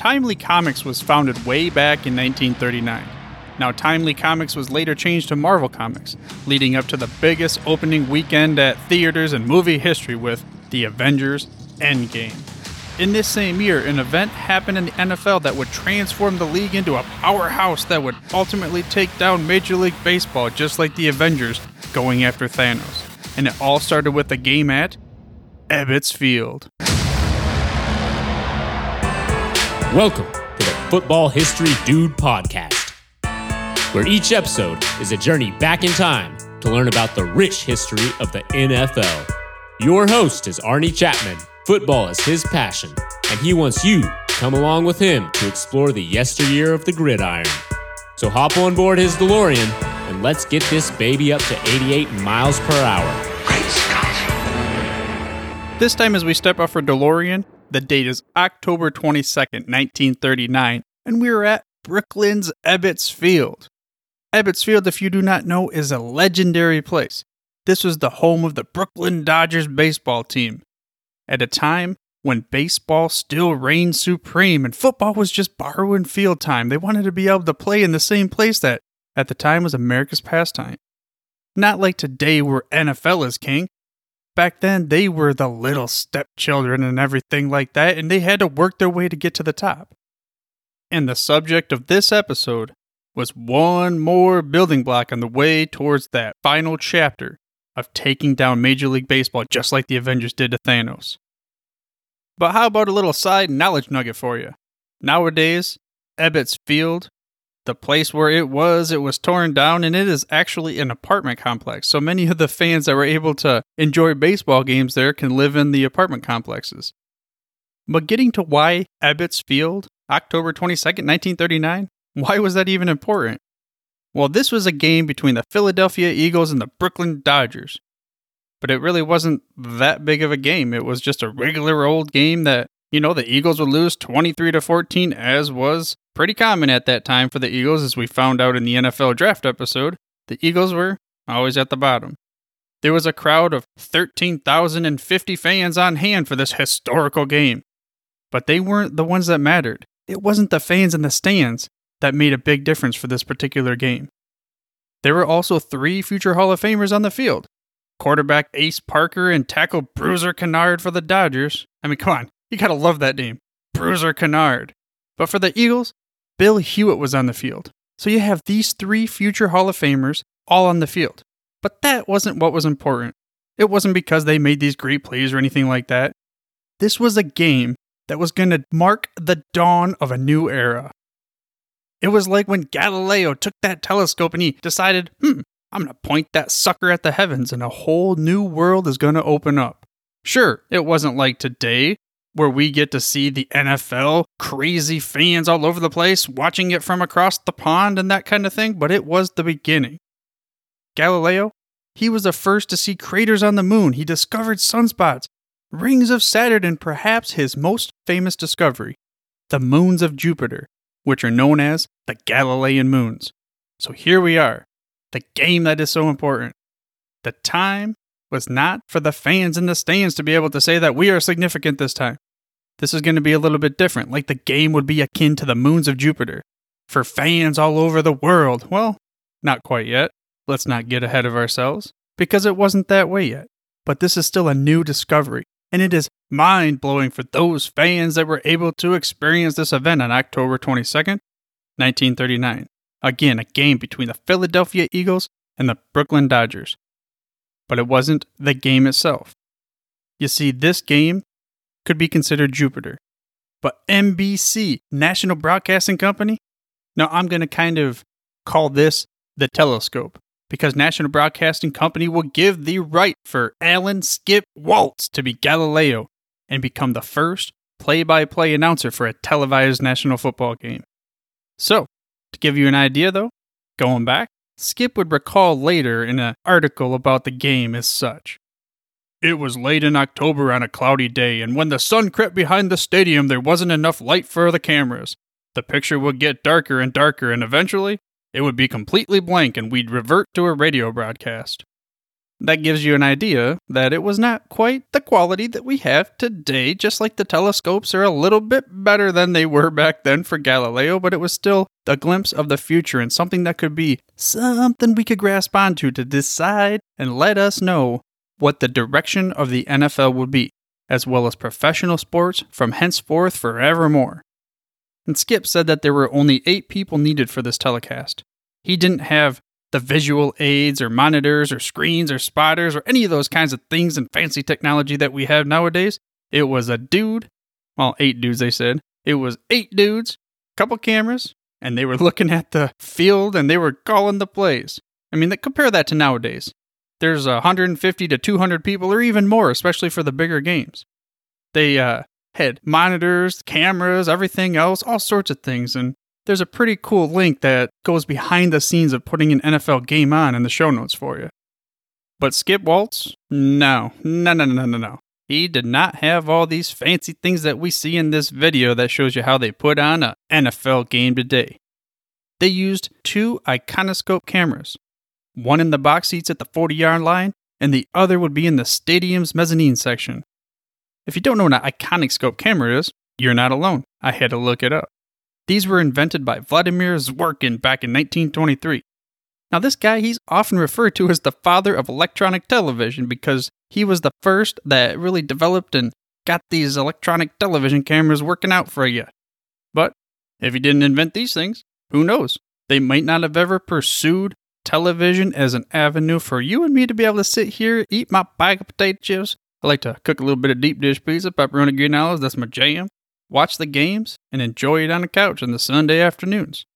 Timely Comics was founded way back in 1939. Now, Timely Comics was later changed to Marvel Comics, leading up to the biggest opening weekend at theaters in movie history with The Avengers Endgame. In this same year, an event happened in the NFL that would transform the league into a powerhouse that would ultimately take down Major League Baseball, just like the Avengers going after Thanos. And it all started with a game at Ebbets Field. Welcome to the Football History Dude podcast, where each episode is a journey back in time to learn about the rich history of the NFL. Your host is Arnie Chapman. Football is his passion, and he wants you to come along with him to explore the yesteryear of the gridiron. So hop on board his DeLorean and let's get this baby up to 88 miles per hour. This time, as we step off our DeLorean, the date is October 22nd, 1939, and we are at Brooklyn's Ebbets Field. Ebbets Field, if you do not know, is a legendary place. This was the home of the Brooklyn Dodgers baseball team. At a time when baseball still reigned supreme and football was just borrowing field time, they wanted to be able to play in the same place that, at the time, was America's pastime. Not like today where NFL is king, back then they were the little stepchildren and everything like that, and they had to work their way to get to the top. And the subject of this episode was one more building block on the way towards that final chapter of taking down Major League Baseball just like the Avengers did to Thanos. But how about a little side knowledge nugget for you? Nowadays, Ebbets Field the place where it was, it was torn down, and it is actually an apartment complex. So many of the fans that were able to enjoy baseball games there can live in the apartment complexes. But getting to why Ebbets Field, October 22nd, 1939, why was that even important? Well, this was a game between the Philadelphia Eagles and the Brooklyn Dodgers. But it really wasn't that big of a game. It was just a regular old game that, you know, the Eagles would lose 23 to 14 as was pretty common at that time for the Eagles, as we found out in the NFL draft episode. The Eagles were always at the bottom. There was a crowd of 13,050 fans on hand for this historical game. But they weren't the ones that mattered. It wasn't the fans in the stands that made a big difference for this particular game. There were also three future Hall of Famers on the field quarterback Ace Parker and tackle Bruiser Kinard for the Dodgers. I mean, come on, you gotta love that name. Bruiser Kinard. But for the Eagles, Bill Hewitt was on the field. So you have these three future Hall of Famers all on the field. But that wasn't what was important. It wasn't because they made these great plays or anything like that. This was a game that was going to mark the dawn of a new era. It was like when Galileo took that telescope and he decided, hmm, I'm going to point that sucker at the heavens and a whole new world is going to open up. Sure, it wasn't like today where we get to see the NFL, crazy fans all over the place watching it from across the pond and that kind of thing, but it was the beginning. Galileo, he was the first to see craters on the moon. He discovered sunspots, rings of Saturn, and perhaps his most famous discovery, the moons of Jupiter, which are known as the Galilean moons. So here we are, the game that is so important. The time was not for the fans in the stands to be able to say that we are significant this time. This is going to be a little bit different, like the game would be akin to the moons of Jupiter. For fans all over the world, well, not quite yet. Let's not get ahead of ourselves, because it wasn't that way yet. But this is still a new discovery, and it is mind blowing for those fans that were able to experience this event on October 22nd, 1939. Again, a game between the Philadelphia Eagles and the Brooklyn Dodgers but it wasn't the game itself. You see, this game could be considered Jupiter. But NBC, National Broadcasting Company, now I'm going to kind of call this the telescope because National Broadcasting Company will give the right for Alan Skip Walz to be Galileo and become the first play by play announcer for a televised national football game. So, to give you an idea though, going back, Skip would recall later in an article about the game as such. It was late in October on a cloudy day, and when the sun crept behind the stadium, there wasn't enough light for the cameras. The picture would get darker and darker, and eventually, it would be completely blank, and we'd revert to a radio broadcast. That gives you an idea that it was not quite the quality that we have today, just like the telescopes are a little bit better than they were back then for Galileo, but it was still a glimpse of the future and something that could be something we could grasp onto to decide and let us know what the direction of the NFL would be, as well as professional sports from henceforth forevermore. And Skip said that there were only eight people needed for this telecast. He didn't have the visual aids or monitors or screens or spotters or any of those kinds of things and fancy technology that we have nowadays. It was a dude, well, eight dudes, they said. It was eight dudes, a couple cameras, and they were looking at the field and they were calling the plays. I mean, compare that to nowadays. There's 150 to 200 people or even more, especially for the bigger games. They uh, had monitors, cameras, everything else, all sorts of things. And there's a pretty cool link that goes behind the scenes of putting an NFL game on in the show notes for you. But Skip Walz? No, no, no, no, no, no. He did not have all these fancy things that we see in this video that shows you how they put on an NFL game today. They used two iconoscope cameras, one in the box seats at the 40 yard line, and the other would be in the stadium's mezzanine section. If you don't know what an iconoscope camera is, you're not alone. I had to look it up. These were invented by Vladimir Zworykin back in 1923. Now, this guy, he's often referred to as the father of electronic television because he was the first that really developed and got these electronic television cameras working out for you. But if he didn't invent these things, who knows? They might not have ever pursued television as an avenue for you and me to be able to sit here, eat my bag of potato chips. I like to cook a little bit of deep dish pizza, pepperoni green olives, that's my jam watch the games, and enjoy it on the couch on the Sunday afternoons.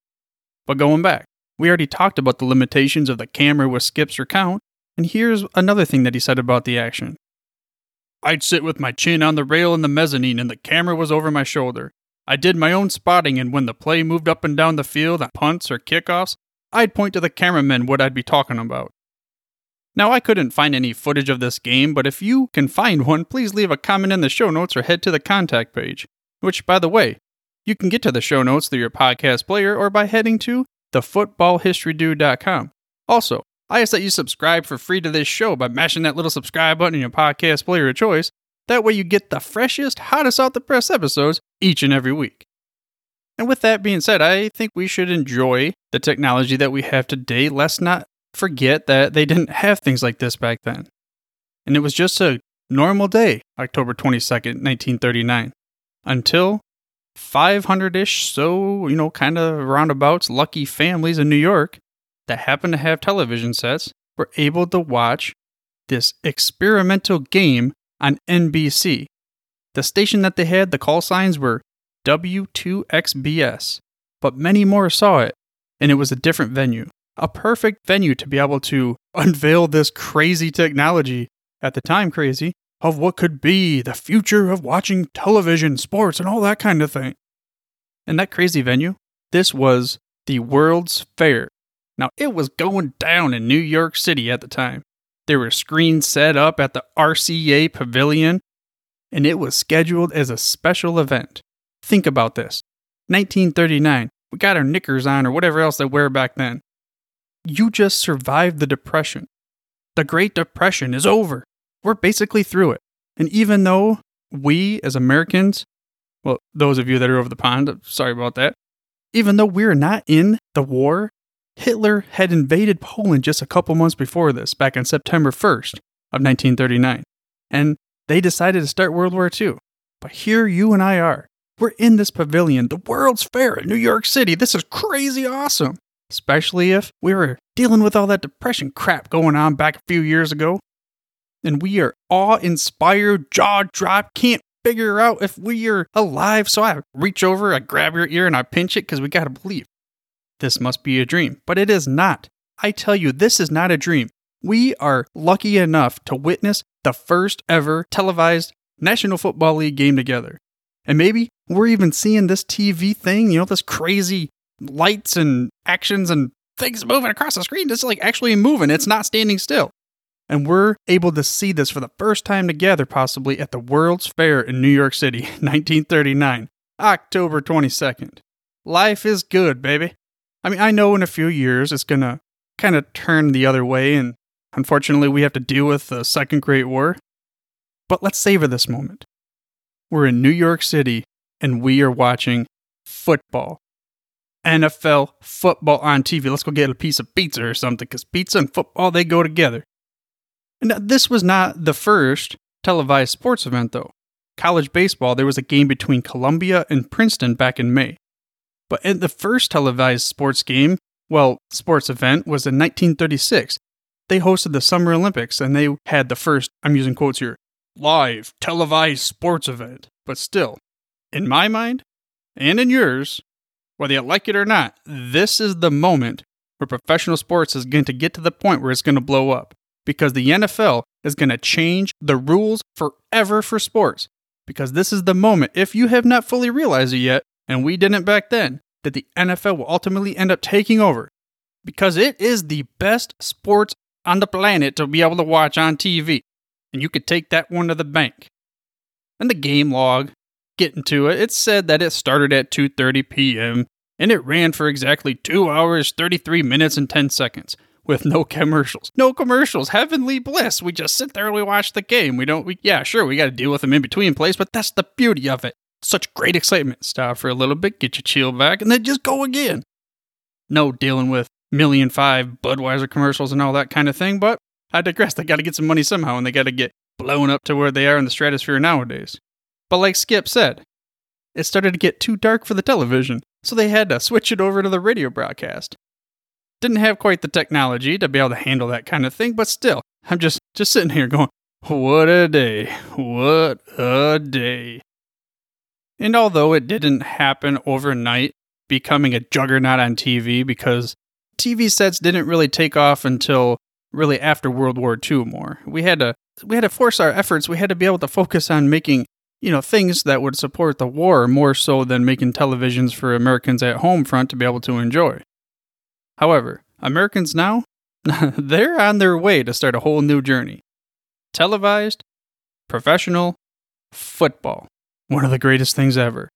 But going back, we already talked about the limitations of the camera with Skip's recount, and here's another thing that he said about the action. I'd sit with my chin on the rail in the mezzanine and the camera was over my shoulder. I did my own spotting, and when the play moved up and down the field on punts or kickoffs, I'd point to the cameraman what I'd be talking about. Now, I couldn't find any footage of this game, but if you can find one, please leave a comment in the show notes or head to the contact page which, by the way, you can get to the show notes through your podcast player or by heading to thefootballhistorydude.com. Also, I ask that you subscribe for free to this show by mashing that little subscribe button in your podcast player of choice. That way, you get the freshest, hottest out the press episodes each and every week. And with that being said, I think we should enjoy the technology that we have today. Let's not forget that they didn't have things like this back then. And it was just a normal day, October 22nd, 1939 until 500 ish, so, you know, kind of roundabouts, lucky families in New York that happen to have television sets were able to watch this experimental game on NBC. The station that they had, the call signs were W2XBS, but many more saw it, and it was a different venue. A perfect venue to be able to unveil this crazy technology, at the time crazy, of what could be the future of watching television, sports, and all that kind of thing. And that crazy venue, this was the World's Fair. Now, it was going down in New York City at the time. There were screens set up at the RCA Pavilion, and it was scheduled as a special event. Think about this 1939, we got our knickers on or whatever else they wear back then. You just survived the Depression. The Great Depression is over we're basically through it. And even though we as Americans, well, those of you that are over the pond, sorry about that, even though we're not in the war, Hitler had invaded Poland just a couple months before this, back on September 1st of 1939. And they decided to start World War II. But here you and I are. We're in this pavilion, the World's Fair in New York City. This is crazy awesome. Especially if we were dealing with all that depression crap going on back a few years ago and we are awe inspired, jaw drop, can't figure out if we are alive. So I reach over, I grab your ear, and I pinch it because we got to believe. This must be a dream, but it is not. I tell you, this is not a dream. We are lucky enough to witness the first ever televised National Football League game together. And maybe we're even seeing this TV thing, you know, this crazy lights and actions and things moving across the screen. It's like actually moving, it's not standing still. And we're able to see this for the first time together, possibly at the World's Fair in New York City, 1939, October 22nd. Life is good, baby. I mean, I know in a few years it's going to kind of turn the other way and Unfortunately, we have to deal with the Second Great War. But let's savor this moment. We're in New York City and we are watching football. NFL football on TV. Let's go get a piece of pizza or something because pizza and football, they go together. And this was not the first televised sports event, though. College baseball, there was a game between Columbia and Princeton back in May. But in the first televised sports game, well, sports event was in 1936. They hosted the Summer Olympics and they had the first, I'm using quotes here, live televised sports event. But still, in my mind and in yours, whether you like it or not, this is the moment where professional sports is going to get to the point where it's going to blow up because the NFL is going to change the rules forever for sports. Because this is the moment, if you have not fully realized it yet, and we didn't back then, that the NFL will ultimately end up taking over. Because it is the best sports on the planet to be able to watch on TV. And you could take that one to the bank. And the game log, getting to it, it said that it started at 2:30 p.m. and it ran for exactly 2 hours 33 minutes and 10 seconds with no commercials. No commercials. Heavenly bliss. We just sit there and we watch the game. We don't we yeah, sure, we got to deal with them in between plays, but that's the beauty of it. Such great excitement. Stop for a little bit, get your chill back and then just go again. No dealing with million five Budweiser commercials and all that kind of thing, but I digress. They got to get some money somehow and they got to get blown up to where they are in the stratosphere nowadays. But like Skip said, it started to get too dark for the television, so they had to switch it over to the radio broadcast. Didn't have quite the technology to be able to handle that kind of thing, but still, I'm just just sitting here going, "What a day. What a day." And although it didn't happen overnight, becoming a juggernaut on TV because TV sets didn't really take off until really after World War II more. We had to we had to force our efforts. We had to be able to focus on making, you know, things that would support the war more so than making televisions for Americans at home front to be able to enjoy. However, Americans now, they're on their way to start a whole new journey. Televised, professional, football. One of the greatest things ever.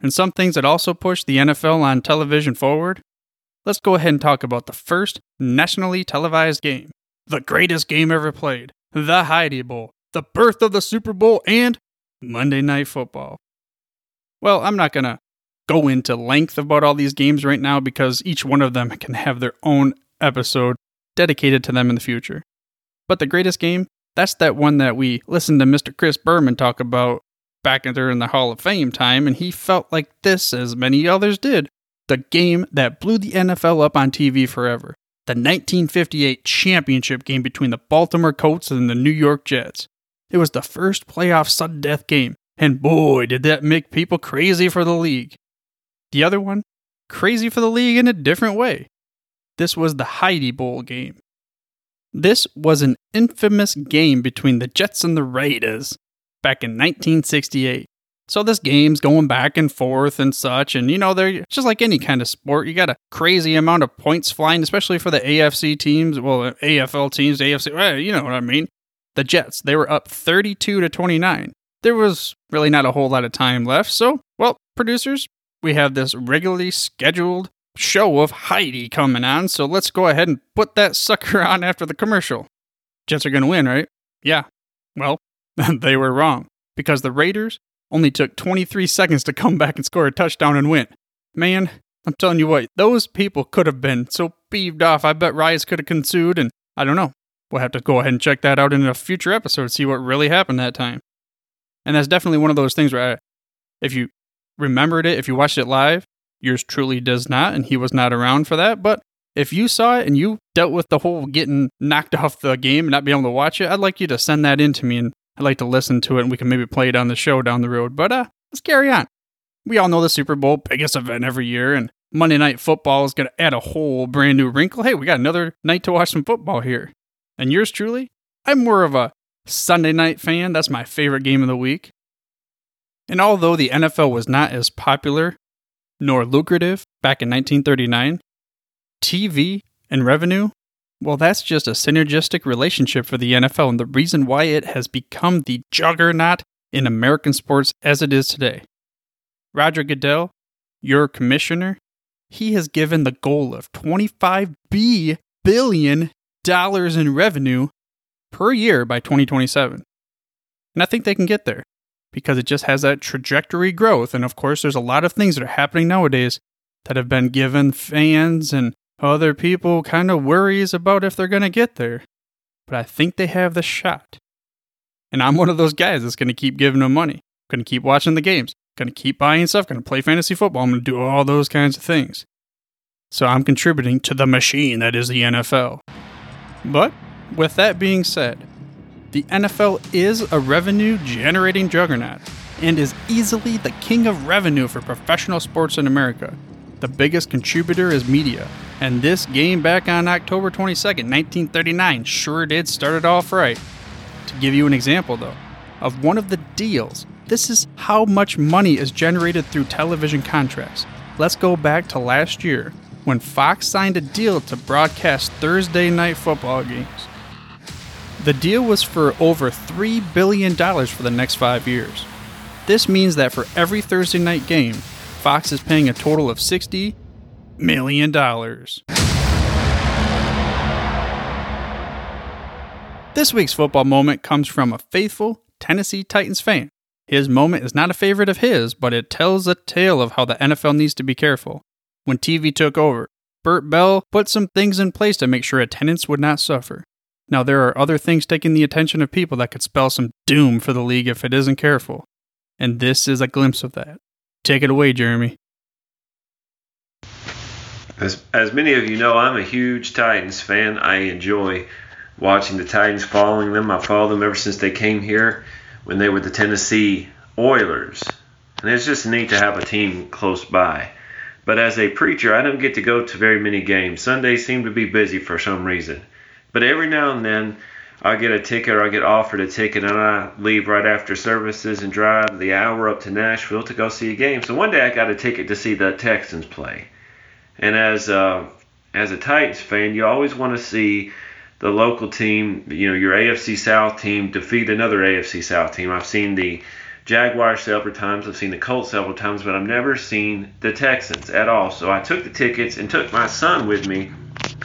And some things that also push the NFL on television forward. Let's go ahead and talk about the first nationally televised game, the greatest game ever played, the Heidi Bowl, the birth of the Super Bowl, and Monday Night Football. Well, I'm not going to go into length about all these games right now because each one of them can have their own episode dedicated to them in the future. But the greatest game, that's that one that we listened to Mr. Chris Berman talk about back during the Hall of Fame time, and he felt like this, as many others did, the game that blew the NFL up on TV forever the 1958 championship game between the Baltimore Colts and the New York Jets. It was the first playoff sudden death game, and boy, did that make people crazy for the league. The other one, crazy for the league in a different way. This was the Heidi Bowl game. This was an infamous game between the Jets and the Raiders back in 1968. So this game's going back and forth and such, and you know, they're just like any kind of sport. You got a crazy amount of points flying, especially for the AFC teams, well, uh, AFL teams, AFC, well, you know what I mean. The Jets, they were up 32 to 29. There was really not a whole lot of time left, so, well, producers, we have this regularly scheduled show of Heidi coming on, so let's go ahead and put that sucker on after the commercial. Jets are going to win, right? Yeah. Well, they were wrong because the Raiders only took 23 seconds to come back and score a touchdown and win. Man, I'm telling you what, those people could have been so peeved off. I bet riots could have ensued, and I don't know. We'll have to go ahead and check that out in a future episode, see what really happened that time. And that's definitely one of those things where I, if you remembered it, if you watched it live, yours truly does not, and he was not around for that. But if you saw it and you dealt with the whole getting knocked off the game and not being able to watch it, I'd like you to send that in to me and I'd like to listen to it and we can maybe play it on the show down the road. But uh, let's carry on. We all know the Super Bowl, biggest event every year, and Monday Night Football is going to add a whole brand new wrinkle. Hey, we got another night to watch some football here. And yours truly, I'm more of a Sunday night fan. That's my favorite game of the week. And although the NFL was not as popular nor lucrative back in 1939, TV and revenue well, that's just a synergistic relationship for the NFL and the reason why it has become the juggernaut in American sports as it is today. Roger Goodell, your commissioner, he has given the goal of 25 B billion dollars in revenue per year by 2027. And I think they can get there because it just has that trajectory growth. And of course, there's a lot of things that are happening nowadays that have been given fans and other people kind of worries about if they're going to get there. But I think they have the shot. And I'm one of those guys that's going to keep giving them money, going to keep watching the games, going to keep buying stuff, going to play fantasy football. I'm going to do all those kinds of things. So I'm contributing to the machine that is the NFL. But with that being said, the NFL is a revenue generating juggernaut and is easily the king of revenue for professional sports in America. The biggest contributor is media, and this game back on October 22, 1939 sure did start it off right. To give you an example though, of one of the deals, this is how much money is generated through television contracts. Let's go back to last year when Fox signed a deal to broadcast Thursday night football games. The deal was for over $3 billion for the next five years. This means that for every Thursday night game, Fox is paying a total of $60 million. This week's football moment comes from a faithful Tennessee Titans fan. His moment is not a favorite of his, but it tells a tale of how the NFL needs to be careful. When TV took over, Bert Bell put some things in place to make sure attendance would not suffer. Now, there are other things taking the attention of people that could spell some doom for the league if it isn't careful. And this is a glimpse of that. Take it away, Jeremy. As, as many of you know, I'm a huge Titans fan. I enjoy watching the Titans, following them. I followed them ever since they came here when they were the Tennessee Oilers. And it's just neat to have a team close by. But as a preacher, I don't get to go to very many games. Sundays seem to be busy for some reason. But every now and then, I get a ticket or I get offered a ticket and I leave right after services and drive the hour up to Nashville to go see a game. So one day I got a ticket to see the Texans play. And as uh, as a Titans fan, you always want to see the local team, you know, your AFC South team defeat another AFC South team. I've seen the Jaguars several times, I've seen the Colts several times, but I've never seen the Texans at all. So I took the tickets and took my son with me,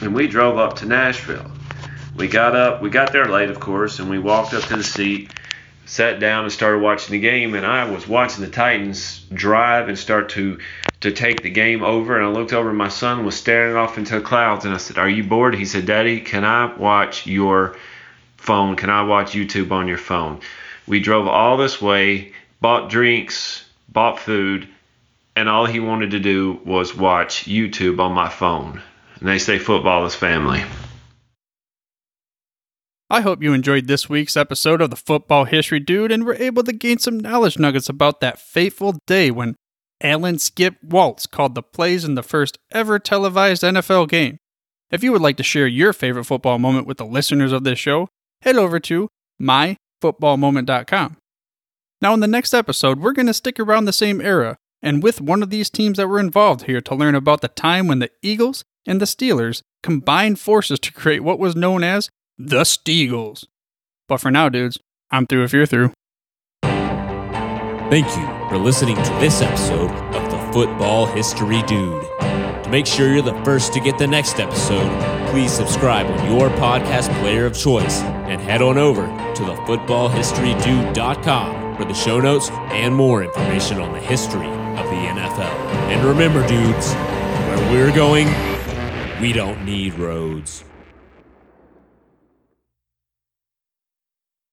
and we drove up to Nashville we got up, we got there late, of course, and we walked up to the seat, sat down, and started watching the game. And I was watching the Titans drive and start to to take the game over. And I looked over, and my son was staring off into the clouds. And I said, "Are you bored?" He said, "Daddy, can I watch your phone? Can I watch YouTube on your phone?" We drove all this way, bought drinks, bought food, and all he wanted to do was watch YouTube on my phone. And they say football is family. I hope you enjoyed this week's episode of the Football History Dude and were able to gain some knowledge nuggets about that fateful day when Alan Skip Walz called the plays in the first ever televised NFL game. If you would like to share your favorite football moment with the listeners of this show, head over to myfootballmoment.com. Now, in the next episode, we're going to stick around the same era and with one of these teams that were involved here to learn about the time when the Eagles and the Steelers combined forces to create what was known as the Steagles. But for now, dudes, I'm through if you're through. Thank you for listening to this episode of the Football History Dude. To make sure you're the first to get the next episode, please subscribe on your podcast player of choice and head on over to thefootballhistorydude.com for the show notes and more information on the history of the NFL. And remember, dudes, where we're going, we don't need roads.